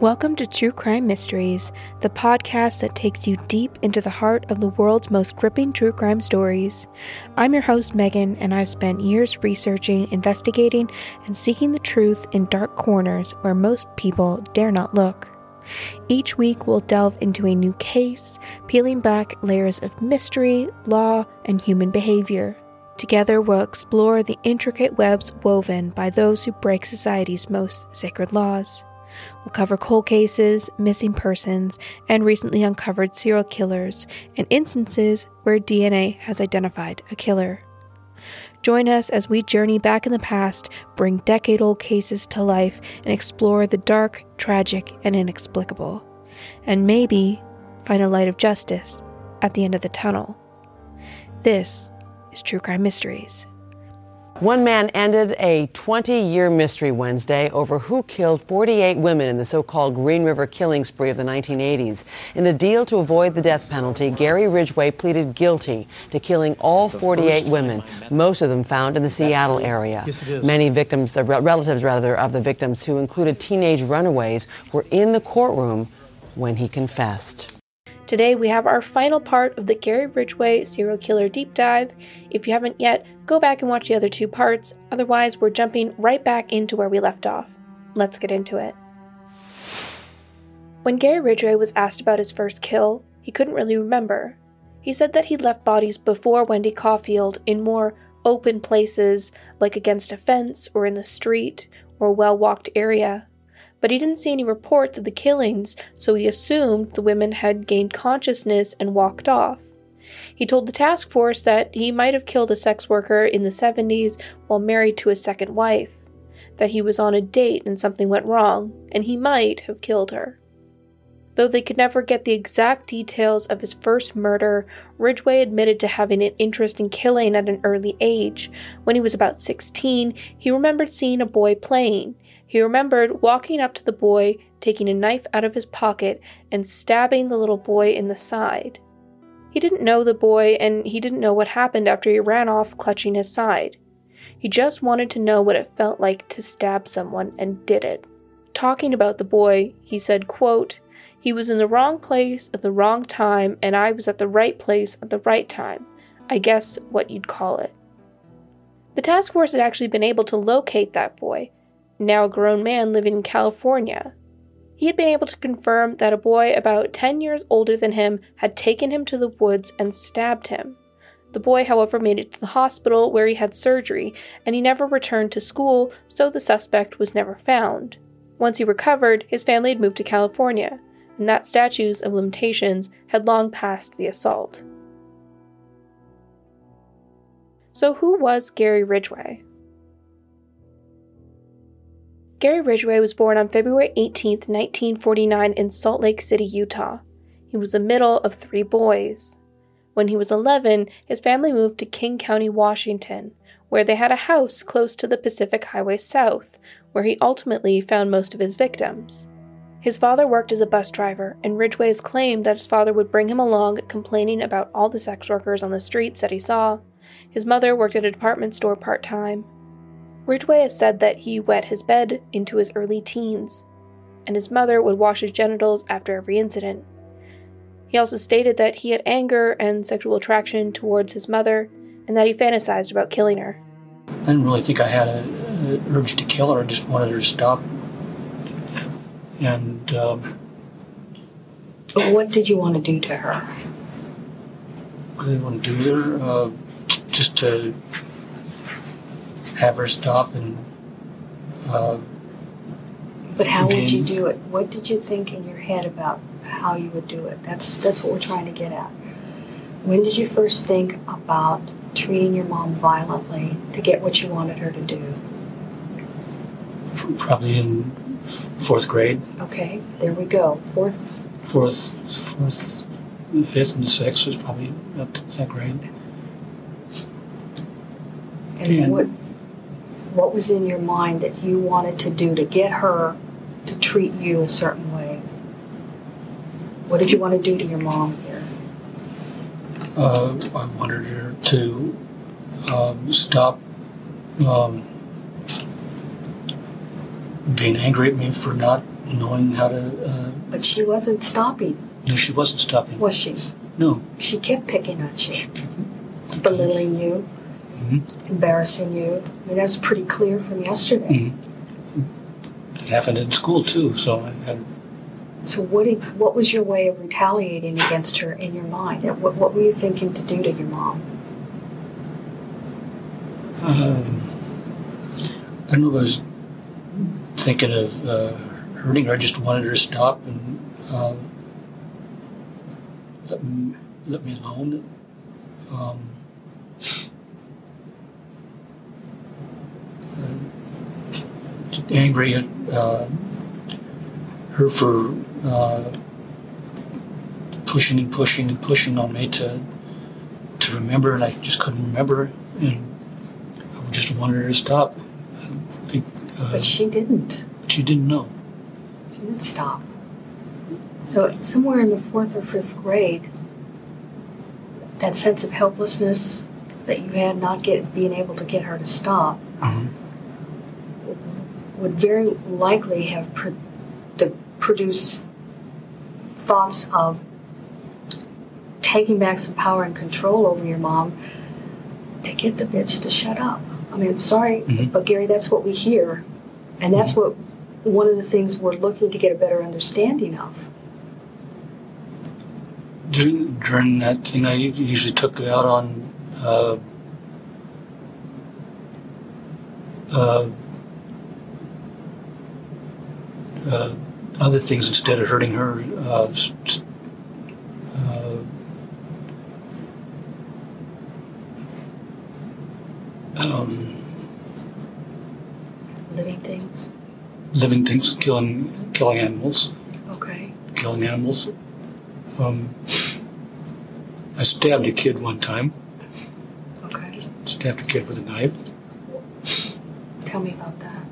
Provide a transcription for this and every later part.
Welcome to True Crime Mysteries, the podcast that takes you deep into the heart of the world's most gripping true crime stories. I'm your host, Megan, and I've spent years researching, investigating, and seeking the truth in dark corners where most people dare not look. Each week, we'll delve into a new case, peeling back layers of mystery, law, and human behavior. Together, we'll explore the intricate webs woven by those who break society's most sacred laws. We'll cover cold cases, missing persons, and recently uncovered serial killers and instances where DNA has identified a killer. Join us as we journey back in the past, bring decade old cases to life, and explore the dark, tragic, and inexplicable. And maybe find a light of justice at the end of the tunnel. This is True Crime Mysteries. One man ended a 20 year mystery Wednesday over who killed 48 women in the so called Green River killing spree of the 1980s. In a deal to avoid the death penalty, Gary Ridgway pleaded guilty to killing all 48 women, most of them found in the Seattle area. Many victims, uh, relatives rather, of the victims, who included teenage runaways, were in the courtroom when he confessed. Today, we have our final part of the Gary Ridgway serial killer deep dive. If you haven't yet, go back and watch the other two parts. Otherwise, we're jumping right back into where we left off. Let's get into it. When Gary Ridgway was asked about his first kill, he couldn't really remember. He said that he'd left bodies before Wendy Coffield in more open places, like against a fence or in the street or a well walked area but he didn't see any reports of the killings, so he assumed the women had gained consciousness and walked off. He told the task force that he might have killed a sex worker in the 70s while married to his second wife, that he was on a date and something went wrong, and he might have killed her. Though they could never get the exact details of his first murder, Ridgway admitted to having an interest in killing at an early age. When he was about 16, he remembered seeing a boy playing. He remembered walking up to the boy, taking a knife out of his pocket, and stabbing the little boy in the side. He didn't know the boy, and he didn't know what happened after he ran off clutching his side. He just wanted to know what it felt like to stab someone and did it. Talking about the boy, he said, quote, He was in the wrong place at the wrong time, and I was at the right place at the right time. I guess what you'd call it. The task force had actually been able to locate that boy, now a grown man living in California. He had been able to confirm that a boy about 10 years older than him had taken him to the woods and stabbed him. The boy, however, made it to the hospital where he had surgery, and he never returned to school, so the suspect was never found. Once he recovered, his family had moved to California, and that statutes of limitations had long passed the assault. So, who was Gary Ridgway? Gary Ridgway was born on February 18, 1949, in Salt Lake City, Utah. He was the middle of three boys. When he was 11, his family moved to King County, Washington, where they had a house close to the Pacific Highway South, where he ultimately found most of his victims. His father worked as a bus driver, and Ridgway's claimed that his father would bring him along complaining about all the sex workers on the streets that he saw. His mother worked at a department store part time, Ridgway has said that he wet his bed into his early teens, and his mother would wash his genitals after every incident. He also stated that he had anger and sexual attraction towards his mother, and that he fantasized about killing her. I didn't really think I had an urge to kill her. I just wanted her to stop. And. Um, what did you want to do to her? What did I want to do to her? Uh, just to have her stop and. Uh, but how would you do it? What did you think in your head about how you would do it? That's that's what we're trying to get at. When did you first think about treating your mom violently to get what you wanted her to do? Probably in fourth grade. Okay, there we go. Fourth. Fourth, fourth, fifth, and sixth was probably up to that grade. And, and what what was in your mind that you wanted to do to get her to treat you a certain way? What did you want to do to your mom here? Uh, I wanted her to um, stop um, being angry at me for not knowing how to. Uh, But she wasn't stopping, no, she wasn't stopping. was she? No. She kept picking at She, you, belittling you, Mhm. embarrassing you. I mean, that's pretty clear from yesterday. Mhm. It happened in school too, so I had. So what did, what was your way of retaliating against her in your mind? What, what were you thinking to do to your mom? Um, I don't know if I was thinking of uh, hurting her. I just wanted her to stop and uh, let, me, let me alone. Um, uh, angry at uh, her for uh, pushing and pushing and pushing on me to to remember, and I just couldn't remember, and I just wanted her to stop. Uh, But she didn't. but she didn't know. She didn't stop. So somewhere in the fourth or fifth grade, that sense of helplessness that you had not get being able to get her to stop Mhm. Would very likely have pro- the, produced thoughts of taking back some power and control over your mom to get the bitch to shut up. I mean, I'm sorry, Mhm. but Gary, that's what we hear. And that's what one of the things we're looking to get a better understanding of. During, during that thing, I usually took it out on uh, uh, uh, other things instead of hurting her. Uh, uh, um, Living things. living things, killing killing animals, Okay. killing animals. Um, I stabbed a kid one time. Okay. Stabbed a kid with a knife. Tell me about that.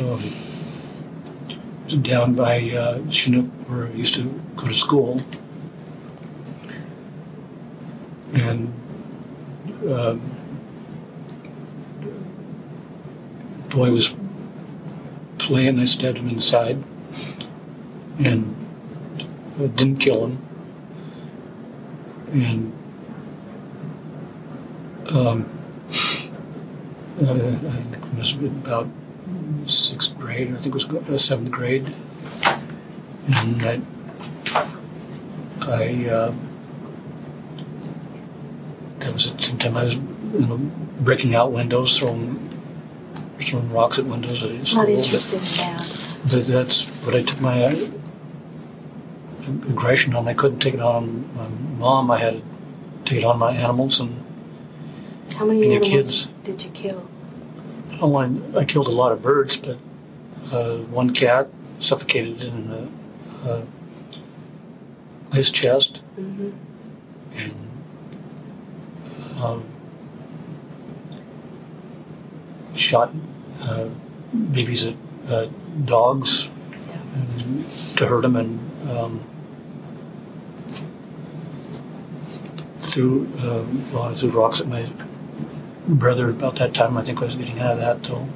Um, down by uh, Chinook, where I used to go to school. And um, boy was playing. I stabbed him in the side and uh, didn't kill him. And um, uh, I think it must have been about sixth grade, I think it was uh, seventh grade, and I, I uh, that was at some time I was you know, breaking out windows, throwing throwing rocks at windows at school. Not interested in that. but that's what I took my uh, aggression on. I couldn't take it on my mom. I had to take it on my animals, and How many And your animals kids? did you kill? I. I killed a lot of birds, but uh, one cat suffocated in a, a ice chest, Mm-hmm. and um, shot uh, babies at uh, dogs and to hurt them, and um, threw uh, well, threw rocks at my brother about that time. I think I was getting out of that though.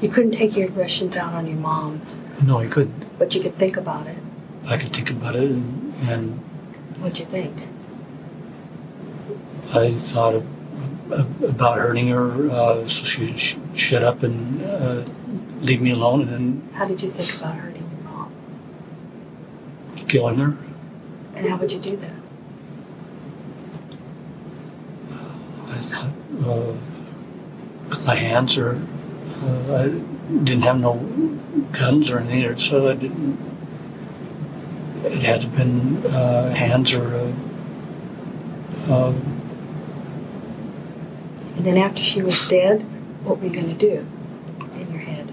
You couldn't take your aggressions out on your mom, No, he couldn't. but you could think about it. I could think about it, and, and What'd you think? I thought of, of, about hurting her, uh, so she'd sh- shut up and uh, leave me alone, and then How did you think about hurting your mom? killing her. And how would you do that? I thought uh, with my hands, or uh, I didn't have no guns or anything, so I didn't. It had to been uh, hands or. Uh, uh, And then after she was dead, what were you going to do in your head?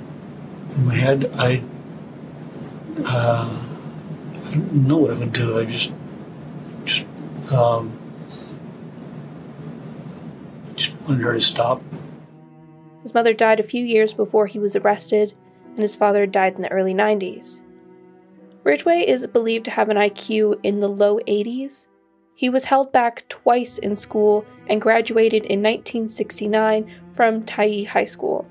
in my head, I, uh, I don't know what I would do. I just, just, um, just wanted her to stop. His mother died a few years before he was arrested, and his father died in the early 90s. Ridgway is believed to have an IQ in the low 80s. He was held back twice in school and graduated in 1969 from Tyee High School.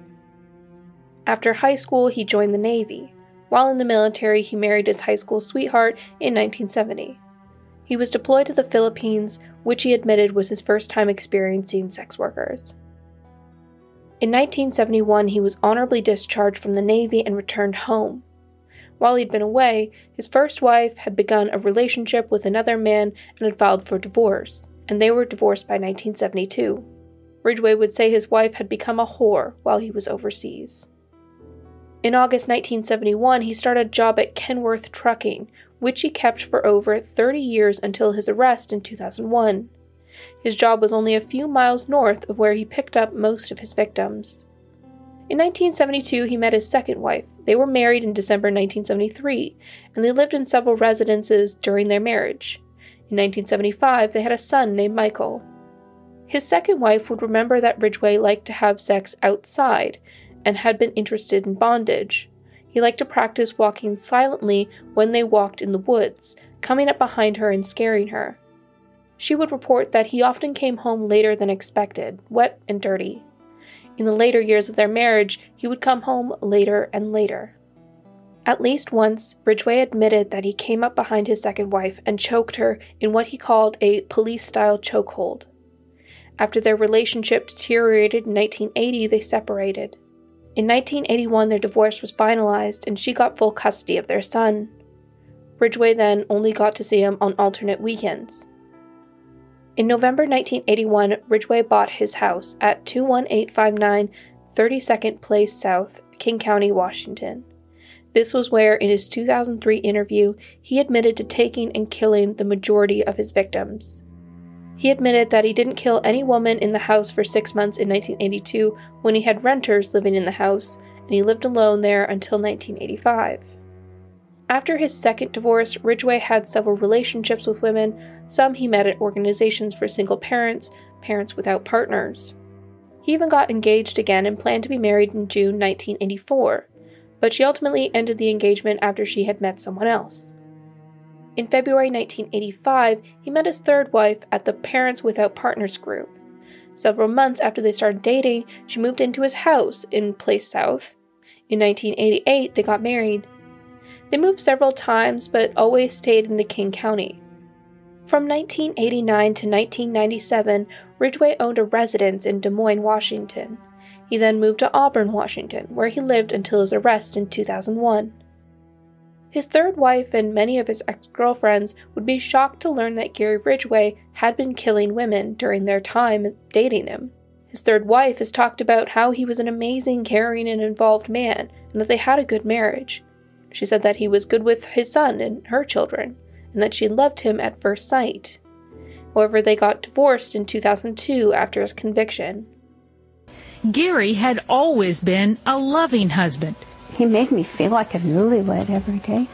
After high school, he joined the Navy. While in the military, he married his high school sweetheart in 1970. He was deployed to the Philippines, which he admitted was his first time experiencing sex workers. In 1971, he was honorably discharged from the Navy and returned home. While he'd been away, his first wife had begun a relationship with another man and had filed for divorce, and they were divorced by 1972. Ridgway would say his wife had become a whore while he was overseas. In August 1971, he started a job at Kenworth Trucking, which he kept for over 30 years until his arrest in 2001. His job was only a few miles north of where he picked up most of his victims. In 1972, he met his second wife. They were married in December 1973, and they lived in several residences during their marriage. In 1975, they had a son named Michael. His second wife would remember that Ridgway liked to have sex outside and had been interested in bondage. He liked to practice walking silently when they walked in the woods, coming up behind her and scaring her. She would report that he often came home later than expected, wet and dirty. In the later years of their marriage, he would come home later and later. At least once, Ridgway admitted that he came up behind his second wife and choked her in what he called a police style chokehold. After their relationship deteriorated in 1980, they separated. In 1981, their divorce was finalized and she got full custody of their son. Ridgway then only got to see him on alternate weekends. In November 1981, Ridgway bought his house at 21859 32nd Place South, King County, Washington. This was where, in his 2003 interview, he admitted to taking and killing the majority of his victims. He admitted that he didn't kill any woman in the house for six months in 1982 when he had renters living in the house, and he lived alone there until 1985. After his second divorce, Ridgway had several relationships with women. Some he met at organizations for single parents, parents without partners. He even got engaged again and planned to be married in June 1984, but she ultimately ended the engagement after she had met someone else. In February 1985, he met his third wife at the Parents Without Partners group. Several months after they started dating, she moved into his house in Place South. In 1988, they got married. They moved several times, but always stayed in the King County. From 1989 to 1997, Ridgway owned a residence in Des Moines, Washington. He then moved to Auburn, Washington, where he lived until his arrest in 2001. His third wife and many of his ex girlfriends would be shocked to learn that Gary Ridgway had been killing women during their time dating him. His third wife has talked about how he was an amazing, caring, and involved man, and that they had a good marriage. She said that he was good with his son and her children, and that she loved him at first sight. However, they got divorced in 2002 after his conviction. Gary had always been a loving husband. He made me feel like a newlywed every day.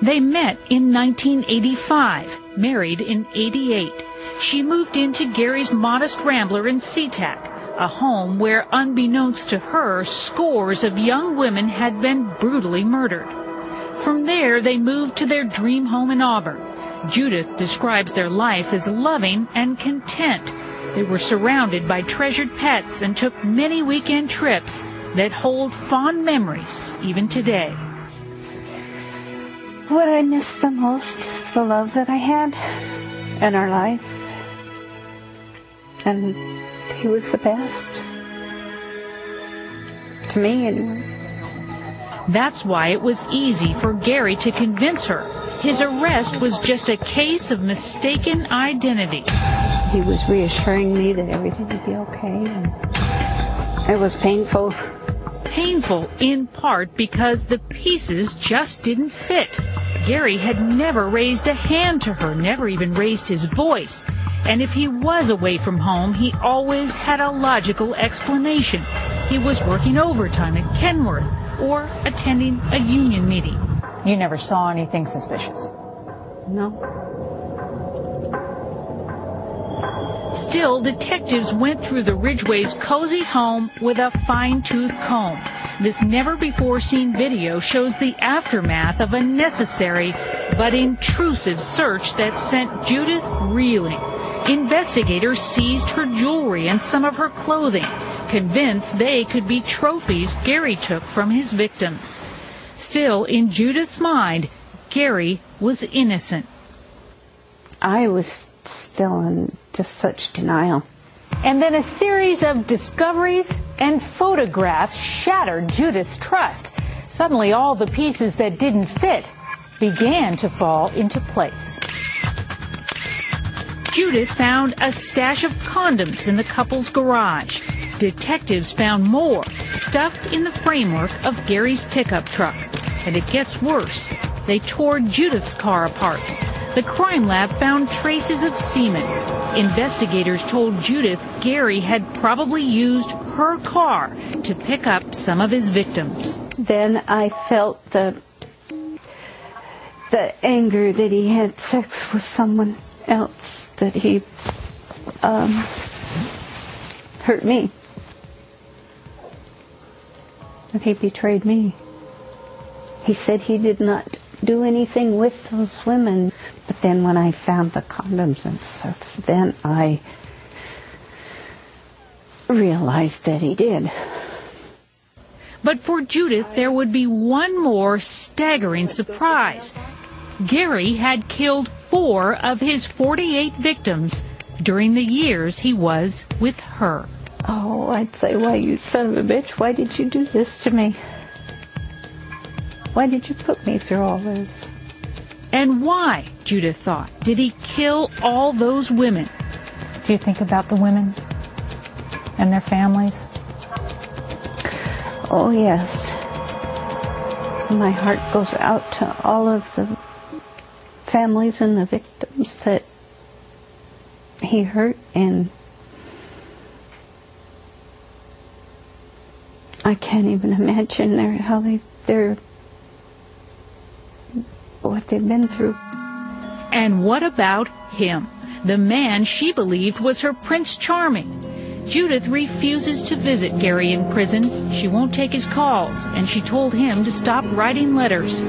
They met in 1985, married in 88. She moved into Gary's modest rambler in SeaTac a home where, unbeknownst to her, scores of young women had been brutally murdered. From there, they moved to their dream home in Auburn. Judith describes their life as loving and content. They were surrounded by treasured pets and took many weekend trips that hold fond memories even today. What I miss the most is the love that I had in our life. And he was the best. To me, anyway. That's why it was easy for Gary to convince her his arrest was just a case of mistaken identity. He was reassuring me that everything would be okay, and it was painful. Painful in part because the pieces just didn't fit. Gary had never raised a hand to her, never even raised his voice. And if he was away from home, he always had a logical explanation. He was working overtime at Kenworth or attending a union meeting. You never saw anything suspicious? No. Still, detectives went through the Ridgway's cozy home with a fine-tooth comb. This never-before-seen video shows the aftermath of a necessary but intrusive search that sent Judith reeling. Investigators seized her jewelry and some of her clothing, convinced they could be trophies Gary took from his victims. Still, in Judith's mind, Gary was innocent. I was still in just such denial. And then a series of discoveries and photographs shattered Judith's trust. Suddenly, all the pieces that didn't fit began to fall into place. Judith found a stash of condoms in the couple's garage. Detectives found more stuffed in the framework of Gary's pickup truck. And it gets worse. They tore Judith's car apart. The crime lab found traces of semen. Investigators told Judith Gary had probably used her car to pick up some of his victims. Then I felt the the anger that he had sex with someone else, that he um, hurt me, that he betrayed me. He said he did not do anything with those women. But then when I found the condoms and stuff, then I realized that he did. But for Judith, there would be one more staggering surprise. Gary had killed four of his 48 victims during the years he was with her. Oh, I'd say, why, you son of a bitch, why did you do this to me? Why did you put me through all this? And why, Judith thought, did he kill all those women? Do you think about the women and their families? Oh, yes. My heart goes out to all of the families and the victims that he hurt, and I can't even imagine their, how they, they're what they've been through. And what about him? The man she believed was her Prince Charming. Judith refuses to visit Gary in prison. She won't take his calls, and she told him to stop writing letters.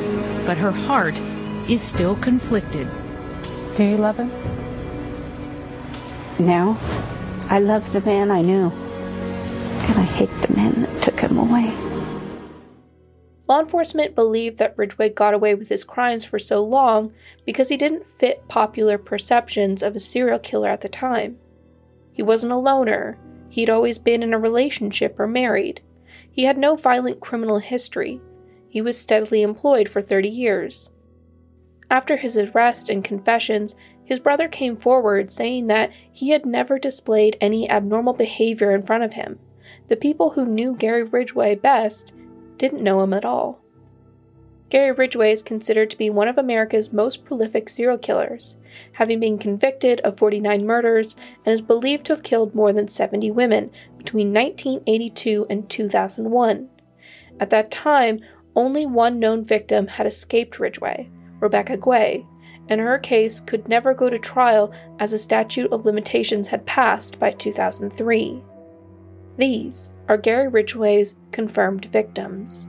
But her heart is still conflicted. Do you love him? Now, I love the man I knew, and I hate the man that took him away. Law enforcement believed that Ridgway got away with his crimes for so long because he didn't fit popular perceptions of a serial killer at the time. He wasn't a loner, he'd always been in a relationship or married. He had no violent criminal history. He was steadily employed for 30 years. After his arrest and confessions, his brother came forward saying that he had never displayed any abnormal behavior in front of him. The people who knew Gary Ridgway best didn't know him at all. Gary Ridgway is considered to be one of America's most prolific serial killers, having been convicted of 49 murders and is believed to have killed more than 70 women between 1982 and 2001. At that time, only one known victim had escaped Ridgway, Rebecca Guay, and her case could never go to trial as a statute of limitations had passed by 2003. These are Gary Ridgway's confirmed victims.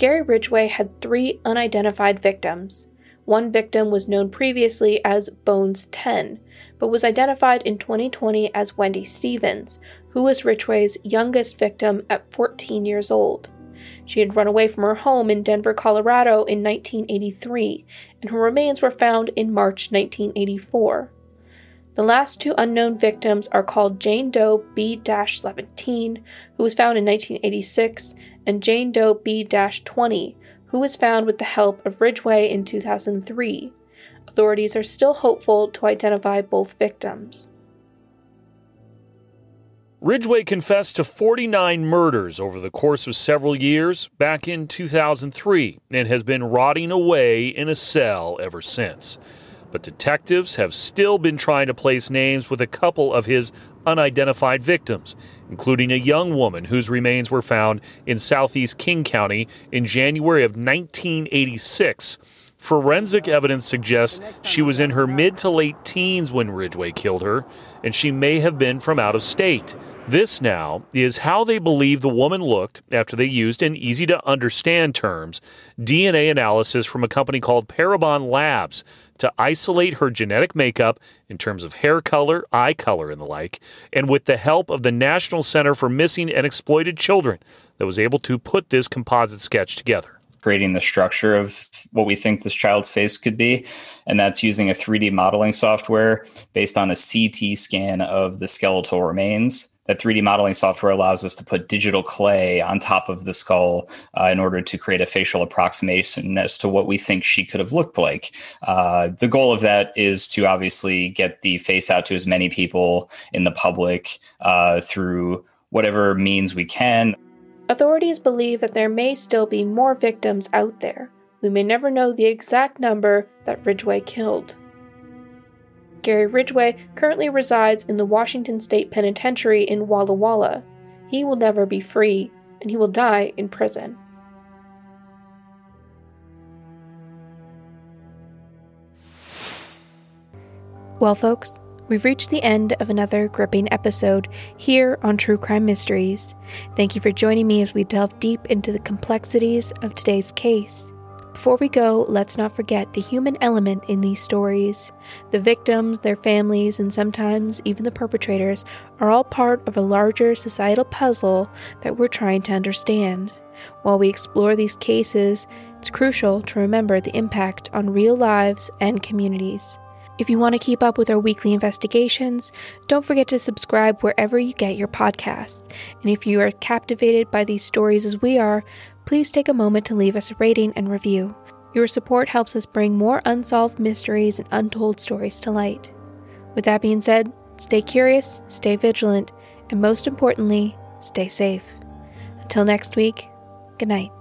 Gary Ridgway had three unidentified victims. One victim was known previously as Bones 10, but was identified in 2020 as Wendy Stevens, who was Ridgway's youngest victim at 14 years old. She had run away from her home in Denver, Colorado in 1983, and her remains were found in March 1984. The last two unknown victims are called Jane Doe B 17, who was found in 1986, and Jane Doe B 20, who was found with the help of Ridgway in 2003. Authorities are still hopeful to identify both victims. Ridgway confessed to 49 murders over the course of several years back in 2003 and has been rotting away in a cell ever since. But detectives have still been trying to place names with a couple of his unidentified victims, including a young woman whose remains were found in southeast King County in January of 1986. Forensic evidence suggests she was in her mid to late teens when Ridgway killed her, and she may have been from out of state. This now is how they believe the woman looked after they used, in easy to understand terms, DNA analysis from a company called Parabon Labs to isolate her genetic makeup in terms of hair color, eye color, and the like, and with the help of the National Center for Missing and Exploited Children that was able to put this composite sketch together creating the structure of what we think this child's face could be. And that's using a 3D modeling software based on a CT scan of the skeletal remains that 3D modeling software allows us to put digital clay on top of the skull uh, in order to create a facial approximation as to what we think she could have looked like. Uh, the goal of that is to obviously get the face out to as many people in the public uh, through whatever means we can. Authorities believe that there may still be more victims out there. We may never know the exact number that Ridgway killed. Gary Ridgway currently resides in the Washington State Penitentiary in Walla Walla. He will never be free, and he will die in prison. Well, folks, we've reached the end of another gripping episode here on True Crime Mysteries. Thank you for joining me as we delve deep into the complexities of today's case. Before we go, let's not forget the human element in these stories. The victims, their families, and sometimes even the perpetrators are all part of a larger societal puzzle that we're trying to understand. While we explore these cases, it's crucial to remember the impact on real lives and communities. If you want to keep up with our weekly investigations, don't forget to subscribe wherever you get your podcasts. And if you are captivated by these stories as we are, please take a moment to leave us a rating and review. Your support helps us bring more unsolved mysteries and untold stories to light. With that being said, stay curious, stay vigilant, and most importantly, stay safe. Until next week, good night.